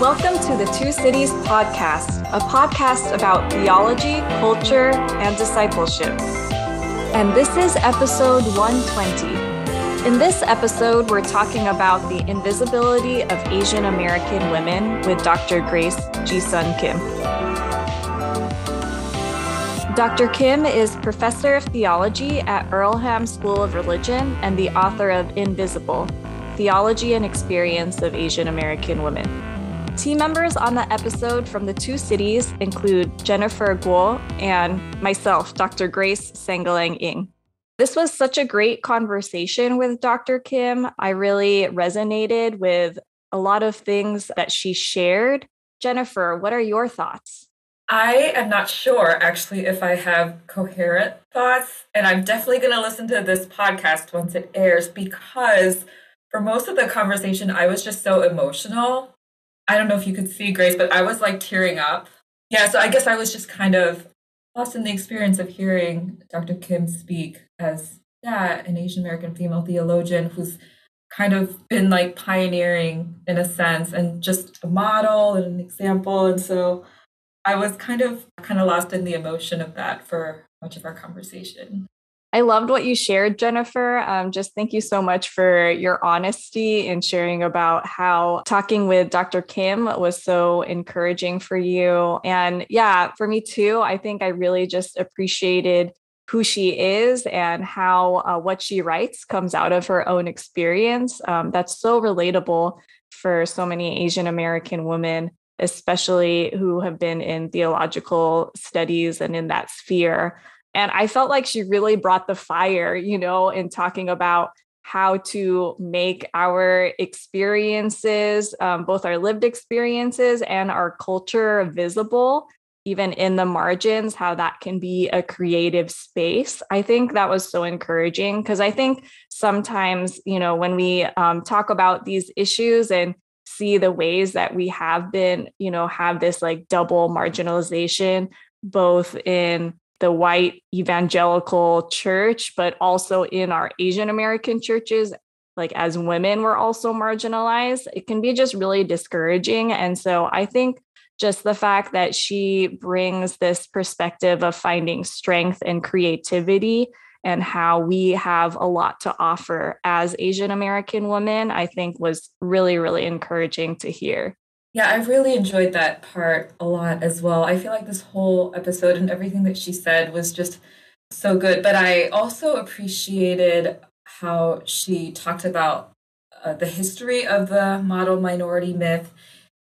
Welcome to the Two Cities Podcast, a podcast about theology, culture, and discipleship. And this is episode 120. In this episode, we're talking about the invisibility of Asian American women with Dr. Grace Ji-Sun Kim. Dr. Kim is professor of theology at Earlham School of Religion and the author of Invisible Theology and Experience of Asian American Women. Team members on the episode from the two cities include Jennifer Guo and myself, Dr. Grace Sangalang Ng. This was such a great conversation with Dr. Kim. I really resonated with a lot of things that she shared. Jennifer, what are your thoughts? I am not sure actually if I have coherent thoughts, and I'm definitely going to listen to this podcast once it airs because for most of the conversation, I was just so emotional. I don't know if you could see Grace, but I was like tearing up. Yeah, so I guess I was just kind of lost in the experience of hearing Dr. Kim speak as, yeah, an Asian American female theologian who's kind of been like pioneering in a sense and just a model and an example. And so I was kind of kind of lost in the emotion of that for much of our conversation. I loved what you shared, Jennifer. Um, just thank you so much for your honesty in sharing about how talking with Dr. Kim was so encouraging for you. And yeah, for me too, I think I really just appreciated who she is and how uh, what she writes comes out of her own experience. Um, that's so relatable for so many Asian American women especially who have been in theological studies and in that sphere. And I felt like she really brought the fire, you know, in talking about how to make our experiences, um, both our lived experiences and our culture visible, even in the margins, how that can be a creative space. I think that was so encouraging because I think sometimes, you know, when we um, talk about these issues and see the ways that we have been, you know, have this like double marginalization, both in the white evangelical church, but also in our Asian American churches. Like as women, we're also marginalized. It can be just really discouraging. And so I think just the fact that she brings this perspective of finding strength and creativity and how we have a lot to offer as Asian American women, I think was really, really encouraging to hear. Yeah, I really enjoyed that part a lot as well. I feel like this whole episode and everything that she said was just so good. But I also appreciated how she talked about uh, the history of the model minority myth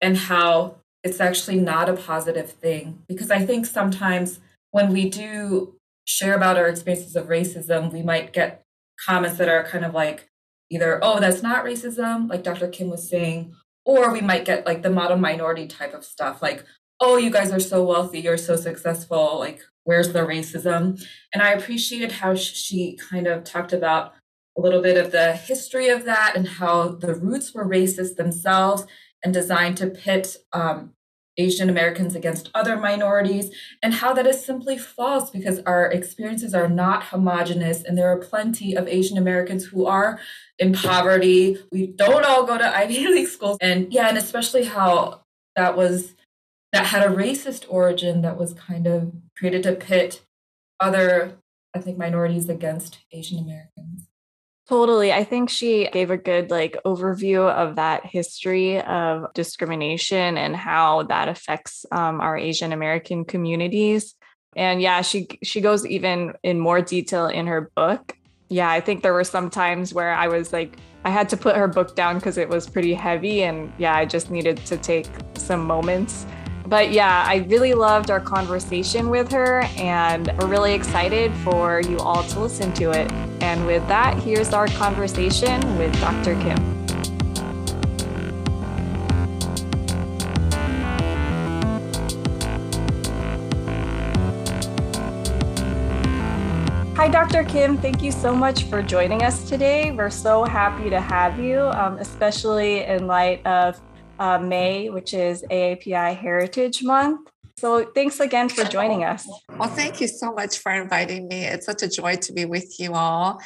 and how it's actually not a positive thing. Because I think sometimes when we do share about our experiences of racism, we might get comments that are kind of like either, oh, that's not racism, like Dr. Kim was saying, or we might get like the model minority type of stuff, like, oh, you guys are so wealthy, you're so successful, like, where's the racism? And I appreciated how she kind of talked about a little bit of the history of that and how the roots were racist themselves and designed to pit um, Asian Americans against other minorities, and how that is simply false because our experiences are not homogenous, and there are plenty of Asian Americans who are in poverty. We don't all go to Ivy League schools, and yeah, and especially how that was that had a racist origin that was kind of created to pit other ethnic minorities against Asian Americans. Totally. I think she gave a good like overview of that history of discrimination and how that affects um, our Asian American communities. And yeah, she she goes even in more detail in her book. Yeah, I think there were some times where I was like I had to put her book down because it was pretty heavy and yeah, I just needed to take some moments but yeah, I really loved our conversation with her, and we're really excited for you all to listen to it. And with that, here's our conversation with Dr. Kim. Hi, Dr. Kim. Thank you so much for joining us today. We're so happy to have you, um, especially in light of uh, May, which is AAPI Heritage Month. So thanks again for joining us. Well, thank you so much for inviting me. It's such a joy to be with you all.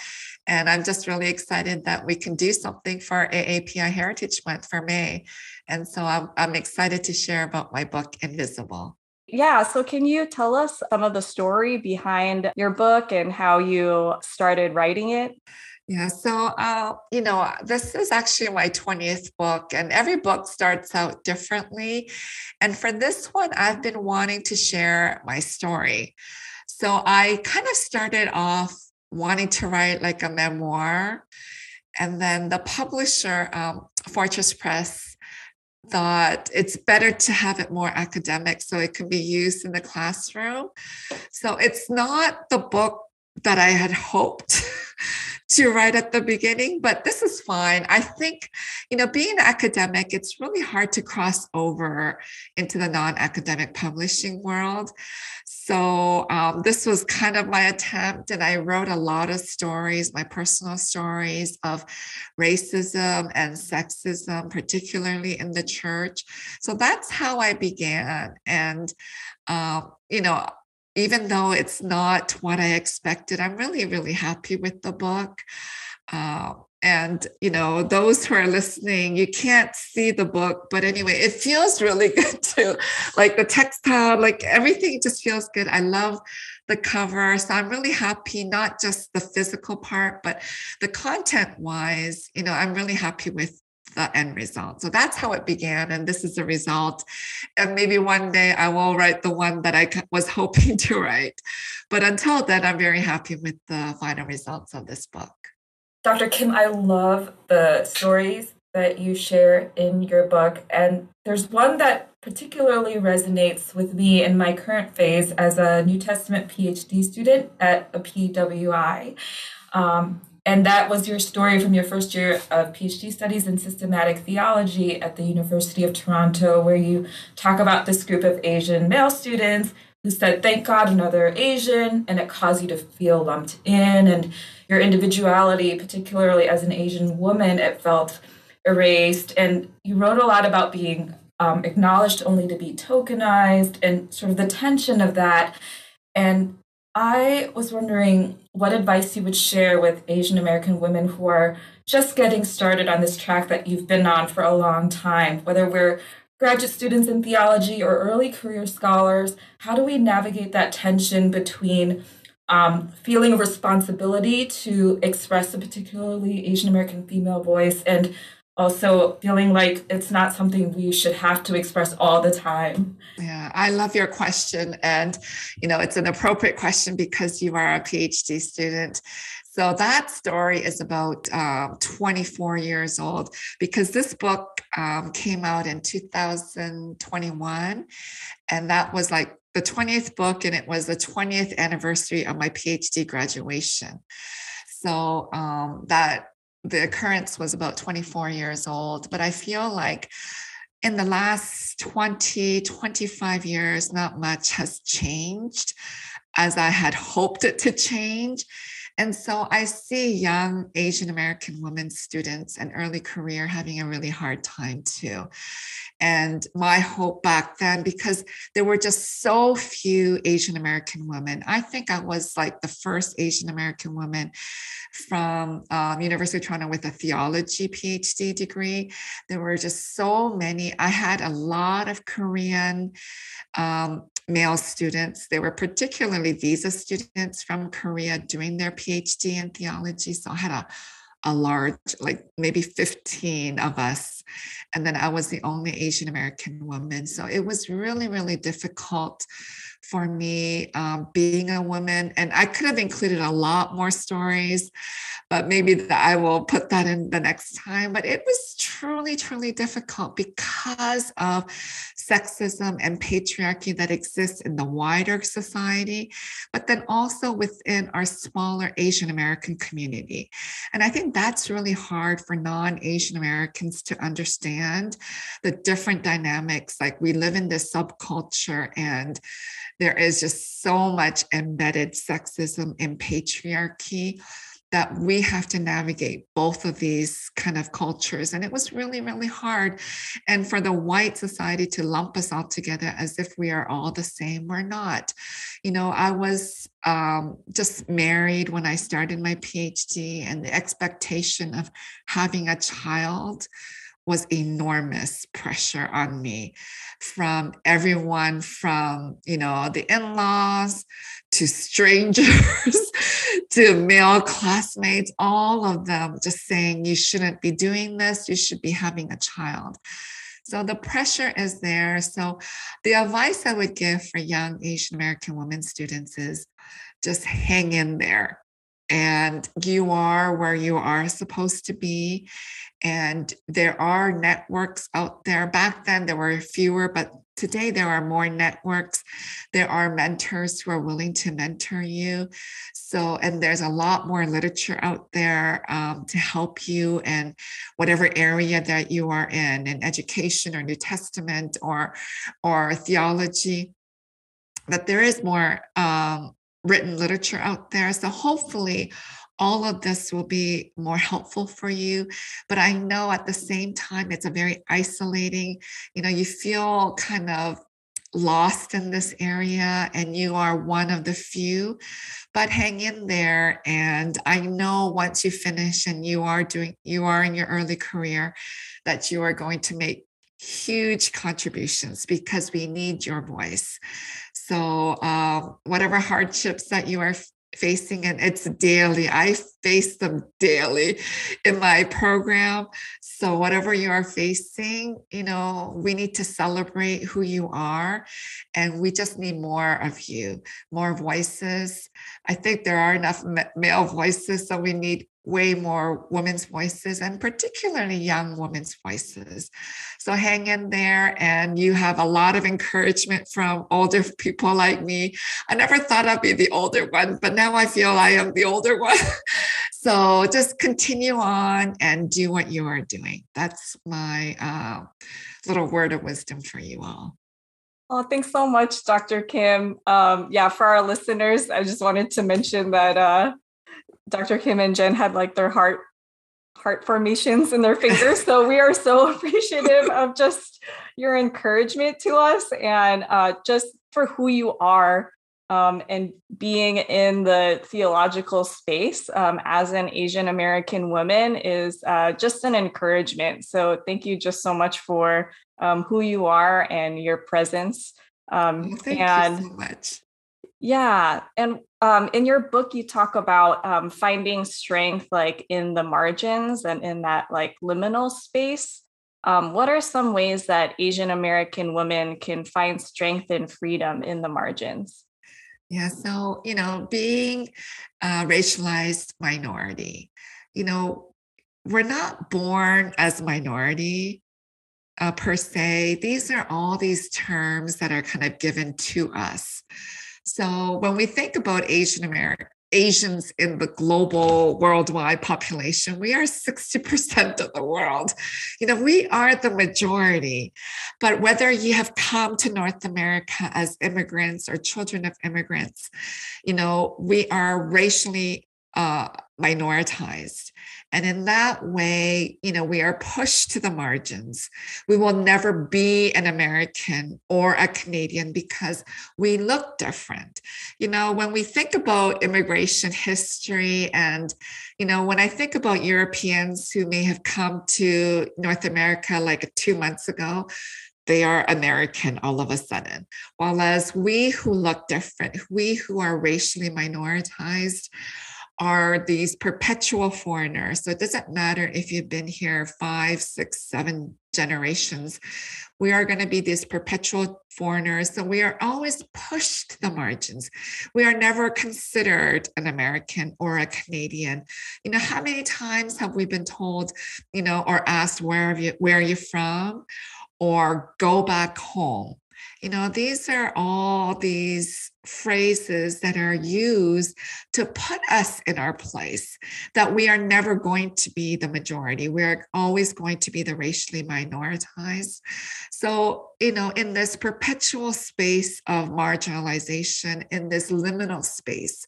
And I'm just really excited that we can do something for AAPI Heritage Month for May. And so I'm, I'm excited to share about my book, Invisible. Yeah. So, can you tell us some of the story behind your book and how you started writing it? Yeah, so uh, you know, this is actually my 20th book, and every book starts out differently. And for this one, I've been wanting to share my story. So I kind of started off wanting to write like a memoir. And then the publisher, um, Fortress Press, thought it's better to have it more academic so it can be used in the classroom. So it's not the book that I had hoped to write at the beginning, but this is fine. I think, you know, being an academic, it's really hard to cross over into the non academic publishing world. So um, this was kind of my attempt, and I wrote a lot of stories, my personal stories of racism and sexism, particularly in the church. So that's how I began. And, uh, you know, even though it's not what I expected, I'm really, really happy with the book. Uh, and you know those who are listening you can't see the book but anyway it feels really good too like the textile like everything just feels good i love the cover so i'm really happy not just the physical part but the content wise you know i'm really happy with the end result so that's how it began and this is the result and maybe one day i will write the one that i was hoping to write but until then i'm very happy with the final results of this book Dr. Kim, I love the stories that you share in your book. And there's one that particularly resonates with me in my current phase as a New Testament PhD student at a PWI. Um, and that was your story from your first year of PhD studies in systematic theology at the University of Toronto, where you talk about this group of Asian male students who said, Thank God another Asian, and it caused you to feel lumped in. And your individuality, particularly as an Asian woman, it felt erased. And you wrote a lot about being um, acknowledged only to be tokenized and sort of the tension of that. And I was wondering what advice you would share with Asian American women who are just getting started on this track that you've been on for a long time, whether we're graduate students in theology or early career scholars, how do we navigate that tension between um, feeling a responsibility to express a particularly Asian American female voice and also feeling like it's not something we should have to express all the time yeah i love your question and you know it's an appropriate question because you are a phd student so that story is about um, 24 years old because this book um, came out in 2021. And that was like the 20th book, and it was the 20th anniversary of my PhD graduation. So um, that the occurrence was about 24 years old. But I feel like in the last 20, 25 years, not much has changed as I had hoped it to change. And so I see young Asian American women students and early career having a really hard time too. And my hope back then, because there were just so few Asian American women, I think I was like the first Asian American woman from um, University of Toronto with a theology PhD degree. There were just so many. I had a lot of Korean um, male students. They were particularly visa students from Korea doing their PhD in theology. So I had a, a large, like maybe 15 of us. And then I was the only Asian American woman. So it was really, really difficult for me um, being a woman. And I could have included a lot more stories, but maybe I will put that in the next time. But it was truly, truly difficult because of sexism and patriarchy that exists in the wider society, but then also within our smaller Asian American community. And I think that's really hard for non Asian Americans to understand the different dynamics. Like we live in this subculture and there is just so much embedded sexism and patriarchy that we have to navigate both of these kind of cultures. And it was really, really hard. And for the white society to lump us all together as if we are all the same, we're not. You know, I was um, just married when I started my PhD, and the expectation of having a child was enormous pressure on me from everyone from you know the in-laws to strangers to male classmates all of them just saying you shouldn't be doing this. You should be having a child. So the pressure is there. So the advice i would give for young asian american women students is just hang in there and you are where you are supposed to be. And there are networks out there. Back then, there were fewer, but today there are more networks. There are mentors who are willing to mentor you. So, and there's a lot more literature out there um, to help you in whatever area that you are in, in education or New Testament or or theology. That there is more um, written literature out there. So hopefully, all of this will be more helpful for you. But I know at the same time, it's a very isolating, you know, you feel kind of lost in this area and you are one of the few but hang in there and i know once you finish and you are doing you are in your early career that you are going to make huge contributions because we need your voice so, uh, whatever hardships that you are facing, and it's daily, I face them daily in my program. So, whatever you are facing, you know, we need to celebrate who you are, and we just need more of you, more voices. I think there are enough male voices, so we need way more women's voices and particularly young women's voices. So hang in there and you have a lot of encouragement from older people like me. I never thought I'd be the older one, but now I feel I am the older one. so just continue on and do what you are doing. That's my uh, little word of wisdom for you all. Oh, thanks so much, Dr. Kim. Um, yeah, for our listeners, I just wanted to mention that uh, Dr. Kim and Jen had like their heart heart formations in their fingers. so we are so appreciative of just your encouragement to us and uh, just for who you are um, and being in the theological space um, as an Asian American woman is uh, just an encouragement. So thank you just so much for um, who you are and your presence. Um, thank and you so much. Yeah. And um, in your book, you talk about um, finding strength like in the margins and in that like liminal space. Um, what are some ways that Asian American women can find strength and freedom in the margins? Yeah, so, you know, being a racialized minority, you know, we're not born as minority uh, per se. These are all these terms that are kind of given to us. So when we think about Asian American Asians in the global worldwide population, we are 60% of the world. You know, we are the majority. But whether you have come to North America as immigrants or children of immigrants, you know, we are racially uh, minoritized. And in that way, you know, we are pushed to the margins. We will never be an American or a Canadian because we look different. You know, when we think about immigration history, and, you know, when I think about Europeans who may have come to North America like two months ago, they are American all of a sudden. While as we who look different, we who are racially minoritized, are these perpetual foreigners. So it doesn't matter if you've been here five, six, seven generations. We are going to be these perpetual foreigners. So we are always pushed to the margins. We are never considered an American or a Canadian. You know, how many times have we been told, you know, or asked, where, have you, where are you from? Or go back home you know, these are all these phrases that are used to put us in our place, that we are never going to be the majority. We're always going to be the racially minoritized. So, you know, in this perpetual space of marginalization, in this liminal space,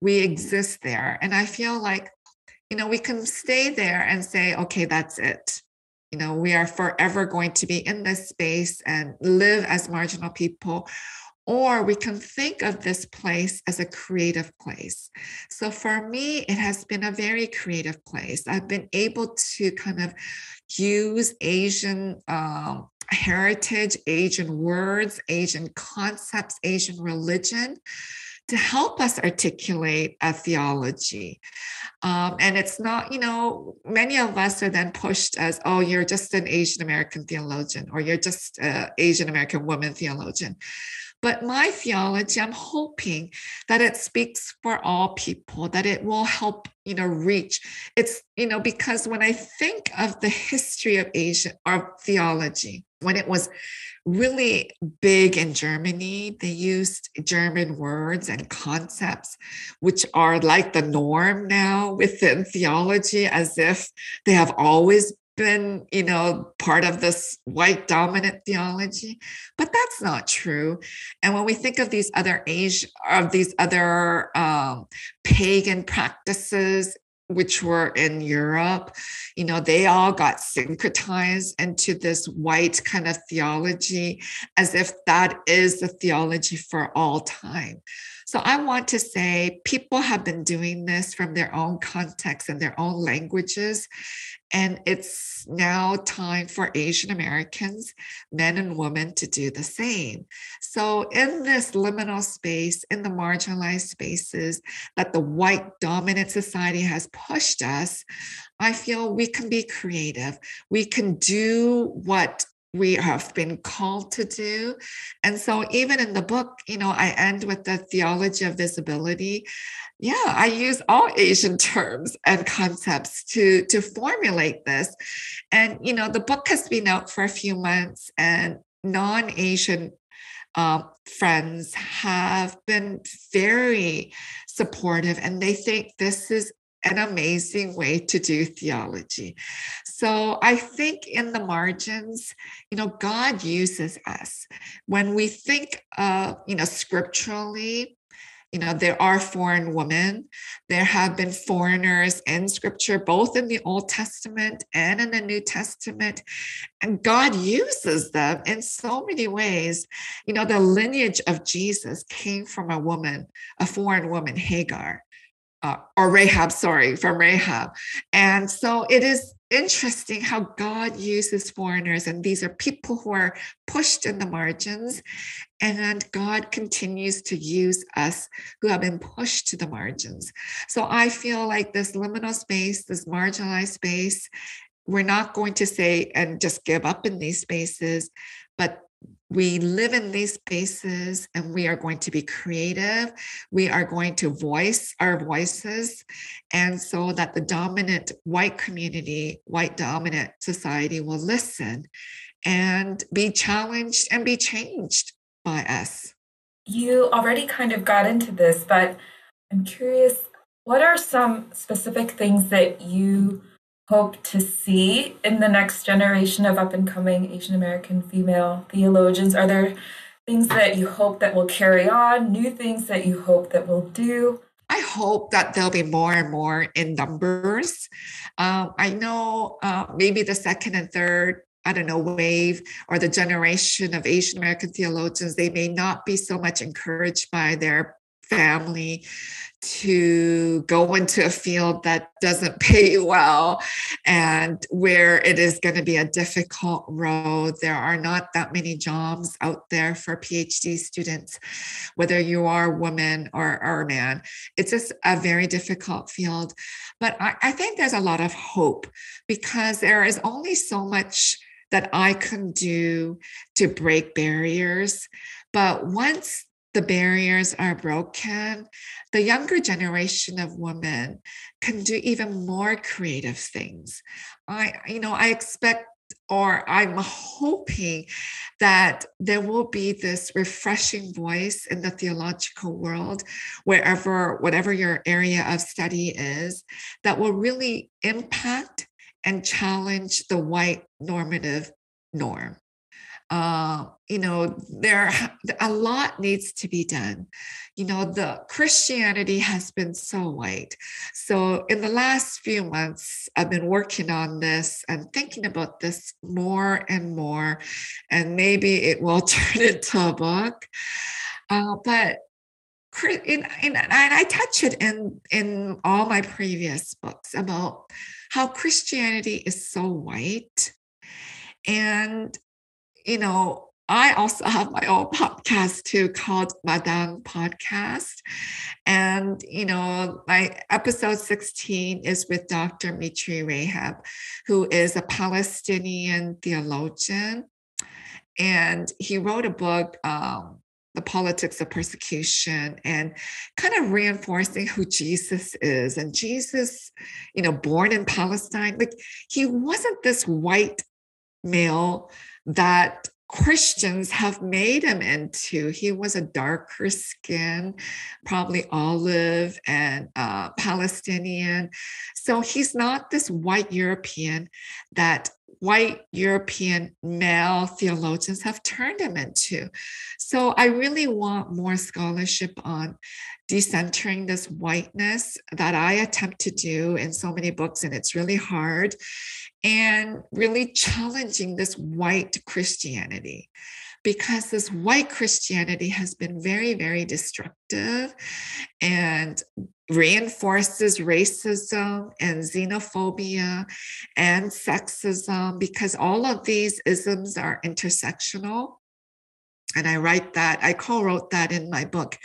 we exist there. And I feel like you know, we can stay there and say, okay, that's it. You know, we are forever going to be in this space and live as marginal people. Or we can think of this place as a creative place. So for me, it has been a very creative place. I've been able to kind of use Asian um, heritage, Asian words, Asian concepts, Asian religion to help us articulate a theology. Um, and it's not, you know, many of us are then pushed as, oh, you're just an Asian American theologian or you're just an Asian American woman theologian. But my theology, I'm hoping that it speaks for all people, that it will help, you know, reach. It's, you know, because when I think of the history of Asia or theology, when it was really big in Germany, they used German words and concepts, which are like the norm now within theology, as if they have always been, you know, part of this white dominant theology, but that's not true. And when we think of these other Asia, of these other um, pagan practices which were in Europe, you know, they all got syncretized into this white kind of theology as if that is the theology for all time. So I want to say people have been doing this from their own context and their own languages. And it's now time for Asian Americans, men and women, to do the same. So, in this liminal space, in the marginalized spaces that the white dominant society has pushed us, I feel we can be creative. We can do what we have been called to do. And so, even in the book, you know, I end with the theology of visibility. Yeah, I use all Asian terms and concepts to, to formulate this. And, you know, the book has been out for a few months, and non Asian uh, friends have been very supportive and they think this is an amazing way to do theology. So I think in the margins, you know, God uses us. When we think of, you know, scripturally, you know, there are foreign women. There have been foreigners in scripture, both in the Old Testament and in the New Testament. And God uses them in so many ways. You know, the lineage of Jesus came from a woman, a foreign woman, Hagar uh, or Rahab, sorry, from Rahab. And so it is interesting how God uses foreigners, and these are people who are pushed in the margins, and God continues to use us who have been pushed to the margins. So I feel like this liminal space, this marginalized space, we're not going to say and just give up in these spaces, but we live in these spaces and we are going to be creative. We are going to voice our voices. And so that the dominant white community, white dominant society will listen and be challenged and be changed by us. You already kind of got into this, but I'm curious what are some specific things that you hope to see in the next generation of up and coming Asian American female theologians? Are there things that you hope that will carry on, new things that you hope that will do? I hope that there'll be more and more in numbers. Um, I know uh, maybe the second and third I don't know, wave or the generation of Asian American theologians, they may not be so much encouraged by their family to go into a field that doesn't pay well and where it is going to be a difficult road. There are not that many jobs out there for PhD students, whether you are a woman or, or a man. It's just a very difficult field. But I, I think there's a lot of hope because there is only so much that I can do to break barriers. But once the barriers are broken, the younger generation of women can do even more creative things. I, you know, I expect or I'm hoping that there will be this refreshing voice in the theological world, wherever, whatever your area of study is, that will really impact and challenge the white normative norm. Uh, you know, there a lot needs to be done. You know, the Christianity has been so white. So in the last few months, I've been working on this and thinking about this more and more, and maybe it will turn into a book. Uh, but in, in, I touch it in in all my previous books about how Christianity is so white, and you know, I also have my own podcast too called Madang Podcast. And, you know, my episode 16 is with Dr. Mitri Raheb, who is a Palestinian theologian. And he wrote a book, um, The Politics of Persecution, and kind of reinforcing who Jesus is. And Jesus, you know, born in Palestine, like he wasn't this white male that Christians have made him into. He was a darker skin, probably olive and uh, Palestinian. So he's not this white European that white European male theologians have turned him into. So I really want more scholarship on decentering this whiteness that I attempt to do in so many books, and it's really hard and really challenging this white Christianity because this white Christianity has been very, very destructive and reinforces racism and xenophobia and sexism because all of these isms are intersectional. And I write that, I co wrote that in my book,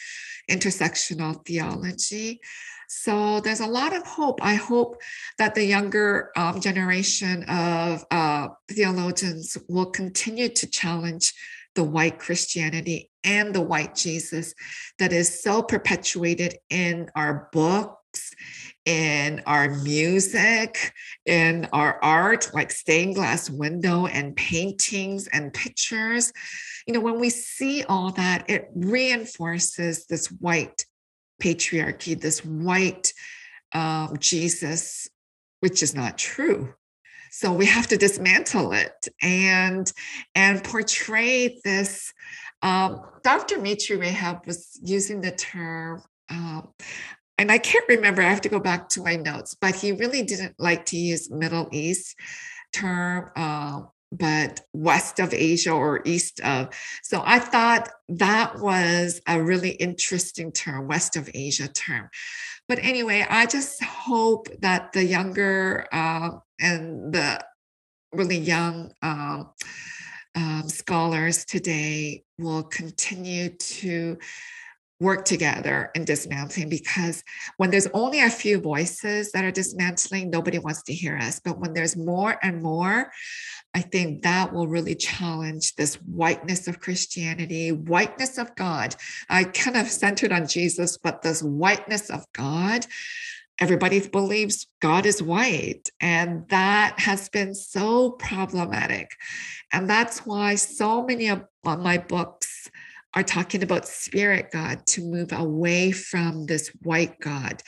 Intersectional Theology. So there's a lot of hope. I hope that the younger um, generation of uh, theologians will continue to challenge the white Christianity and the white Jesus that is so perpetuated in our books, in our music, in our art, like stained glass window and paintings and pictures. You know, when we see all that, it reinforces this white patriarchy, this white um, Jesus, which is not true. So we have to dismantle it and and portray this. Um, Dr. Mitri Raheb was using the term, um, and I can't remember. I have to go back to my notes, but he really didn't like to use Middle East term. Uh, but west of Asia or east of. So I thought that was a really interesting term, west of Asia term. But anyway, I just hope that the younger uh, and the really young um, um, scholars today will continue to work together in dismantling because when there's only a few voices that are dismantling, nobody wants to hear us. But when there's more and more, I think that will really challenge this whiteness of Christianity, whiteness of God. I kind of centered on Jesus, but this whiteness of God. Everybody believes God is white, and that has been so problematic. And that's why so many of my books are talking about spirit God to move away from this white God.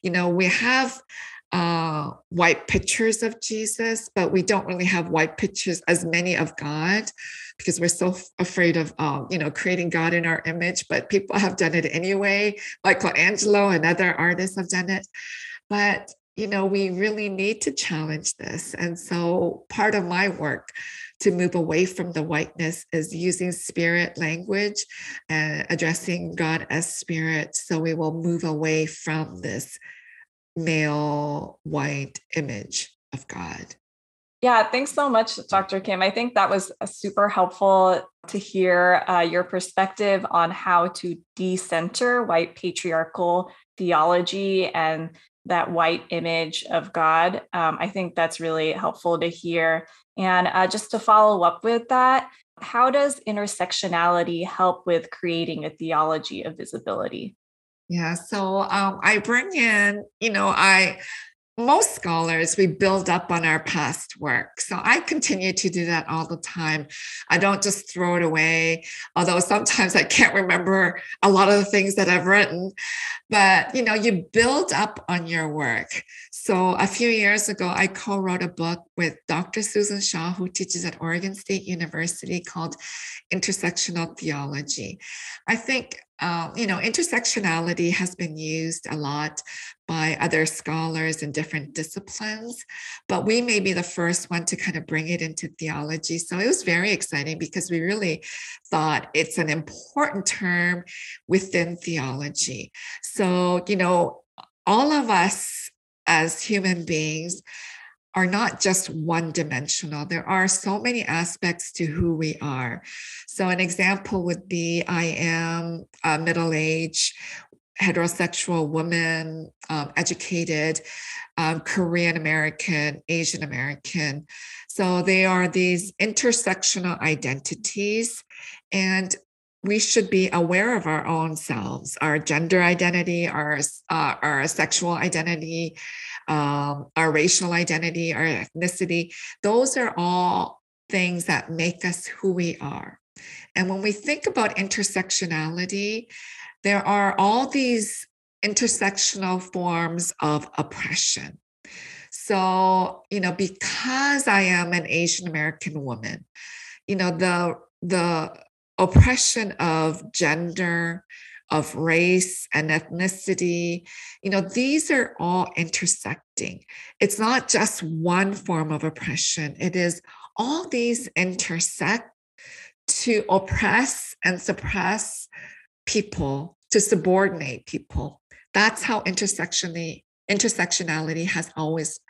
You know, we have uh, white pictures of Jesus, but we don't really have white pictures as many of God because we're so afraid of, um, you know, creating God in our image. But people have done it anyway. Michelangelo and other artists have done it. But you know, we really need to challenge this. And so part of my work to move away from the whiteness is using spirit language and addressing God as spirit. So we will move away from this male white image of God. Yeah, thanks so much, Dr. Kim. I think that was super helpful to hear uh, your perspective on how to decenter white patriarchal theology and that white image of God. Um, I think that's really helpful to hear. And uh, just to follow up with that, how does intersectionality help with creating a theology of visibility? Yeah, so um, I bring in, you know, I most scholars, we build up on our past work. So I continue to do that all the time. I don't just throw it away, although sometimes I can't remember a lot of the things that I've written. But you know, you build up on your work. So a few years ago, I co-wrote a book with Dr. Susan Shaw, who teaches at Oregon State University called Intersectional Theology. I think uh, you know, intersectionality has been used a lot by other scholars in different disciplines, but we may be the first one to kind of bring it into theology. So it was very exciting because we really thought it's an important term within theology. So, you know, all of us as human beings are not just one dimensional. There are so many aspects to who we are. So, an example would be I am a middle aged heterosexual woman, um, educated, um, Korean American, Asian American. So, they are these intersectional identities. And we should be aware of our own selves, our gender identity, our, uh, our sexual identity, um, our racial identity, our ethnicity. Those are all things that make us who we are. And when we think about intersectionality, there are all these intersectional forms of oppression. So, you know, because I am an Asian American woman, you know, the the oppression of gender, of race and ethnicity, you know, these are all intersecting. It's not just one form of oppression, it is all these intersect to oppress and suppress people, to subordinate people. That's how intersectionality, intersectionality has always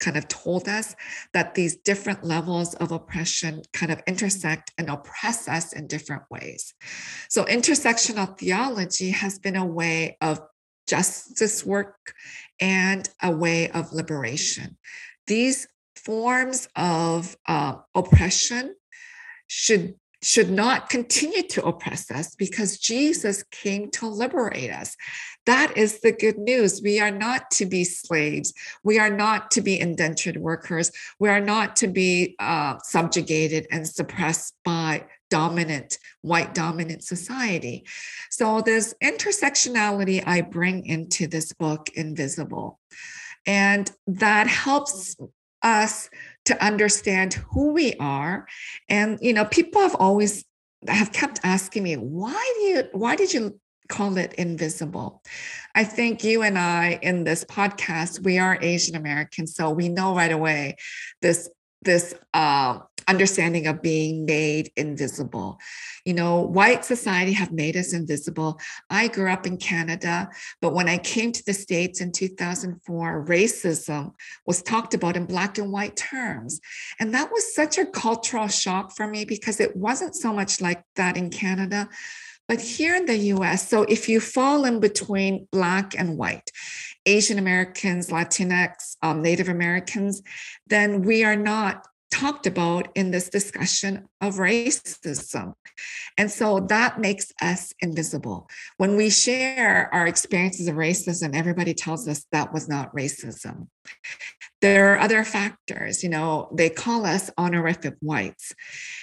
kind of told us that these different levels of oppression kind of intersect and oppress us in different ways. So, intersectional theology has been a way of justice work and a way of liberation. These forms of uh, oppression should should not continue to oppress us because Jesus came to liberate us. That is the good news. We are not to be slaves. We are not to be indentured workers. We are not to be uh, subjugated and suppressed by dominant, white dominant society. So, this intersectionality I bring into this book, Invisible. And that helps us to understand who we are. And you know people have always have kept asking me why do you why did you call it invisible? I think you and i in this podcast we are asian american so we know right away this this uh, understanding of being made invisible. You know, white society have made us invisible. I grew up in Canada, but when I came to the States in 2004, racism was talked about in black and white terms. And that was such a cultural shock for me because it wasn't so much like that in Canada. But here in the US, so if you fall in between Black and white, Asian Americans, Latinx, um, Native Americans, then we are not talked about in this discussion of racism. And so that makes us invisible. When we share our experiences of racism, everybody tells us that was not racism. There are other factors, you know, they call us honorific whites.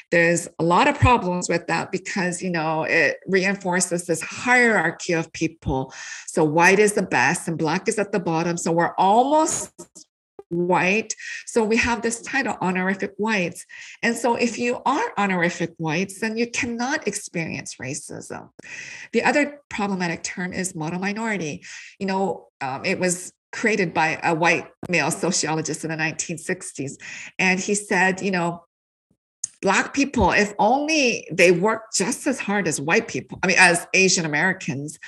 There's a lot of problems with that because, you know, it reinforces this hierarchy of people. So white is the best and black is at the bottom. So we're almost white. So we have this title, honorific whites. And so if you are honorific whites, then you cannot experience racism. The other problematic term is model minority. You know, um, it was created by a white male sociologist in the 1960s. And he said, you know, Black people, if only they work just as hard as white people, I mean, as Asian Americans,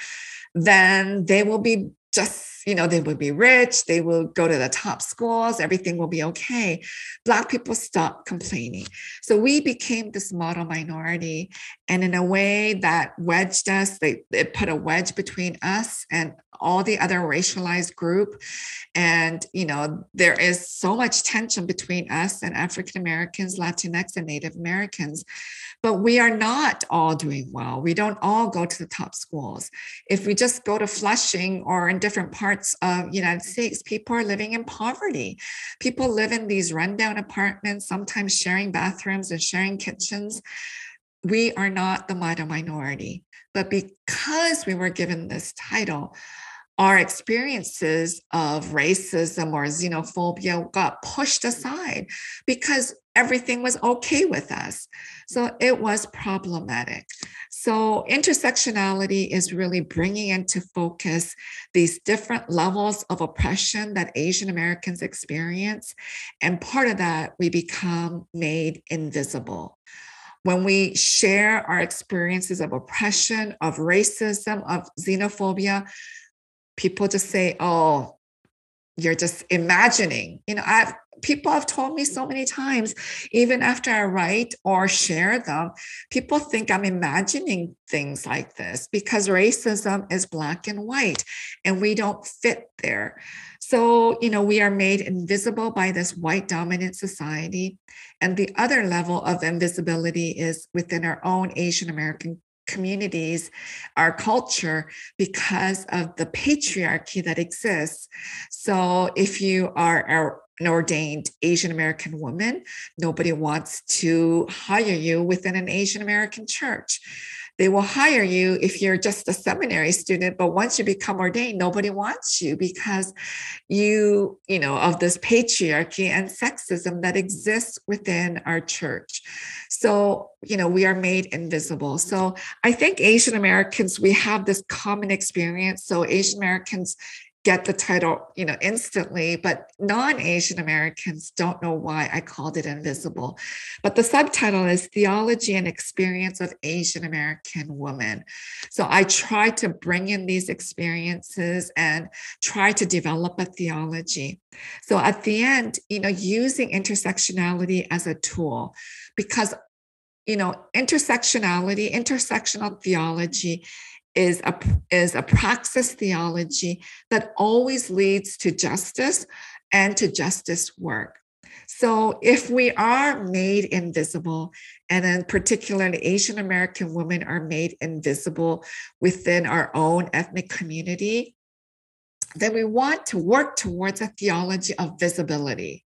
then they will be just you know they will be rich they will go to the top schools everything will be okay. Black people stopped complaining. So we became this model minority and in a way that wedged us they it put a wedge between us and all the other racialized group. And you know there is so much tension between us and african americans latinx and native americans. But we are not all doing well. We don't all go to the top schools. If we just go to flushing or in different parts of united states people are living in poverty. People live in these rundown apartments sometimes sharing bathrooms and sharing kitchens we are not the minority but because we were given this title our experiences of racism or xenophobia got pushed aside because everything was okay with us. So it was problematic. So intersectionality is really bringing into focus these different levels of oppression that Asian Americans experience. And part of that, we become made invisible when we share our experiences of oppression, of racism, of xenophobia, people just say, oh, you're just imagining. You know, I've people have told me so many times, even after I write or share them, people think I'm imagining things like this because racism is black and white and we don't fit there. So, you know, we are made invisible by this white dominant society. And the other level of invisibility is within our own Asian American communities, our culture, because of the patriarchy that exists. So if you are an ordained Asian American woman, nobody wants to hire you within an Asian American church they will hire you if you're just a seminary student but once you become ordained nobody wants you because you you know of this patriarchy and sexism that exists within our church. So you know we are made invisible. So i think asian americans we have this common experience. So asian americans get the title, you know, instantly, but non-Asian Americans don't know why I called it invisible. But the subtitle is Theology and Experience of Asian American Women. So I try to bring in these experiences and try to develop a theology. So at the end, you know, using intersectionality as a tool because you know, intersectionality, intersectional theology is a, is a praxis theology that always leads to justice and to justice work. So, if we are made invisible, and then particularly Asian American women are made invisible within our own ethnic community, then we want to work towards a theology of visibility.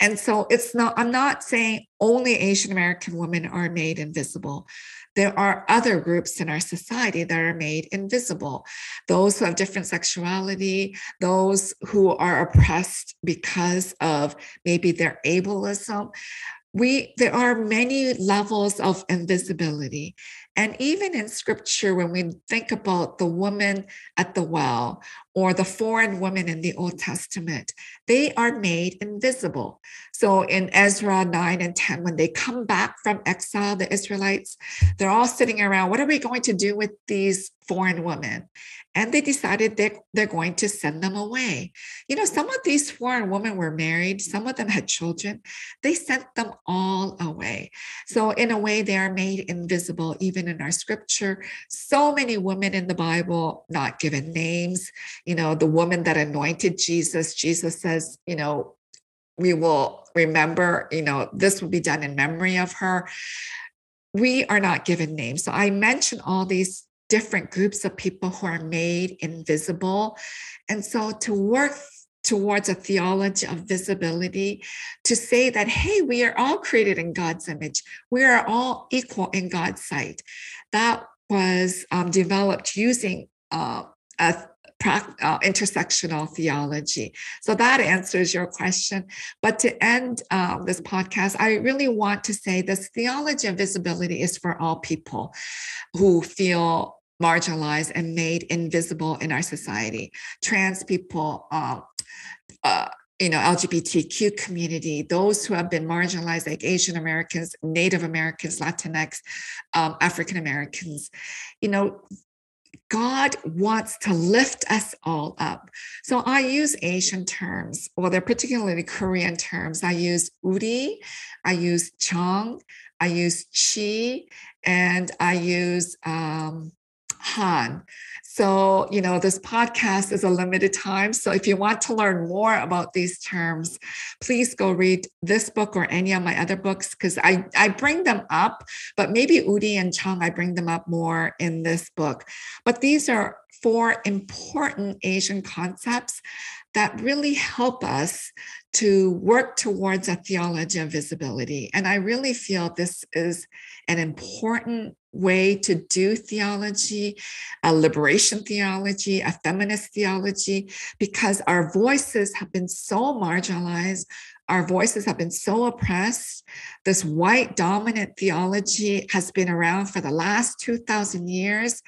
And so, it's not, I'm not saying only Asian American women are made invisible there are other groups in our society that are made invisible. Those who have different sexuality those who are oppressed because of maybe their ableism. We there are many levels of invisibility. And even in scripture when we think about the woman at the well or the foreign women in the old testament they are made invisible so in ezra 9 and 10 when they come back from exile the israelites they're all sitting around what are we going to do with these foreign women and they decided they're, they're going to send them away. You know, some of these foreign women were married, some of them had children. They sent them all away. So, in a way, they are made invisible, even in our scripture. So many women in the Bible, not given names. You know, the woman that anointed Jesus, Jesus says, you know, we will remember, you know, this will be done in memory of her we are not given names. So I mention all these different groups of people who are made invisible. And so to work towards a theology of visibility to say that, hey, we are all created in God's image, we are all equal in God's sight. That was um, developed using uh, a uh, intersectional theology. So that answers your question. But to end uh, this podcast, I really want to say this theology of visibility is for all people who feel marginalized and made invisible in our society. Trans people, um, uh, you know, LGBTQ community, those who have been marginalized, like Asian Americans, Native Americans, Latinx, um, African Americans, you know, God wants to lift us all up. So I use Asian terms, well, they're particularly Korean terms. I use uri, I use chong, I use chi, and I use um, Han. So, you know, this podcast is a limited time. So, if you want to learn more about these terms, please go read this book or any of my other books because I, I bring them up, but maybe Uri and Chung, I bring them up more in this book. But these are four important Asian concepts that really help us to work towards a theology of visibility. And I really feel this is an important way to do theology, a liberation theology, a feminist theology, because our voices have been so marginalized. Our voices have been so oppressed. This white dominant theology has been around for the last 2,000 years,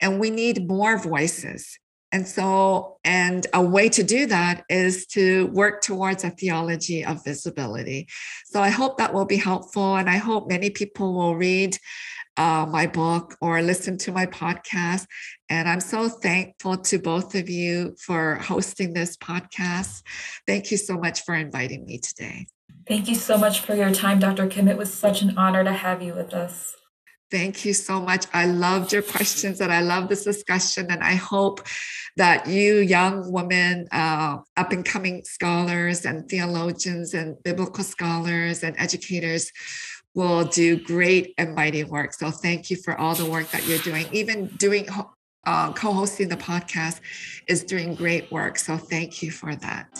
and we need more voices. And so, and a way to do that is to work towards a theology of visibility. So I hope that will be helpful. And I hope many people will read uh, my book or listen to my podcast. And I'm so thankful to both of you for hosting this podcast. Thank you so much for inviting me today. Thank you so much for your time, Dr. Kim. It was such an honor to have you with us. Thank you so much. I loved your questions and I love this discussion. And I hope that you, young women, uh, up and coming scholars and theologians and biblical scholars and educators, will do great and mighty work. So thank you for all the work that you're doing. Even doing uh, co-hosting the podcast is doing great work. So thank you for that.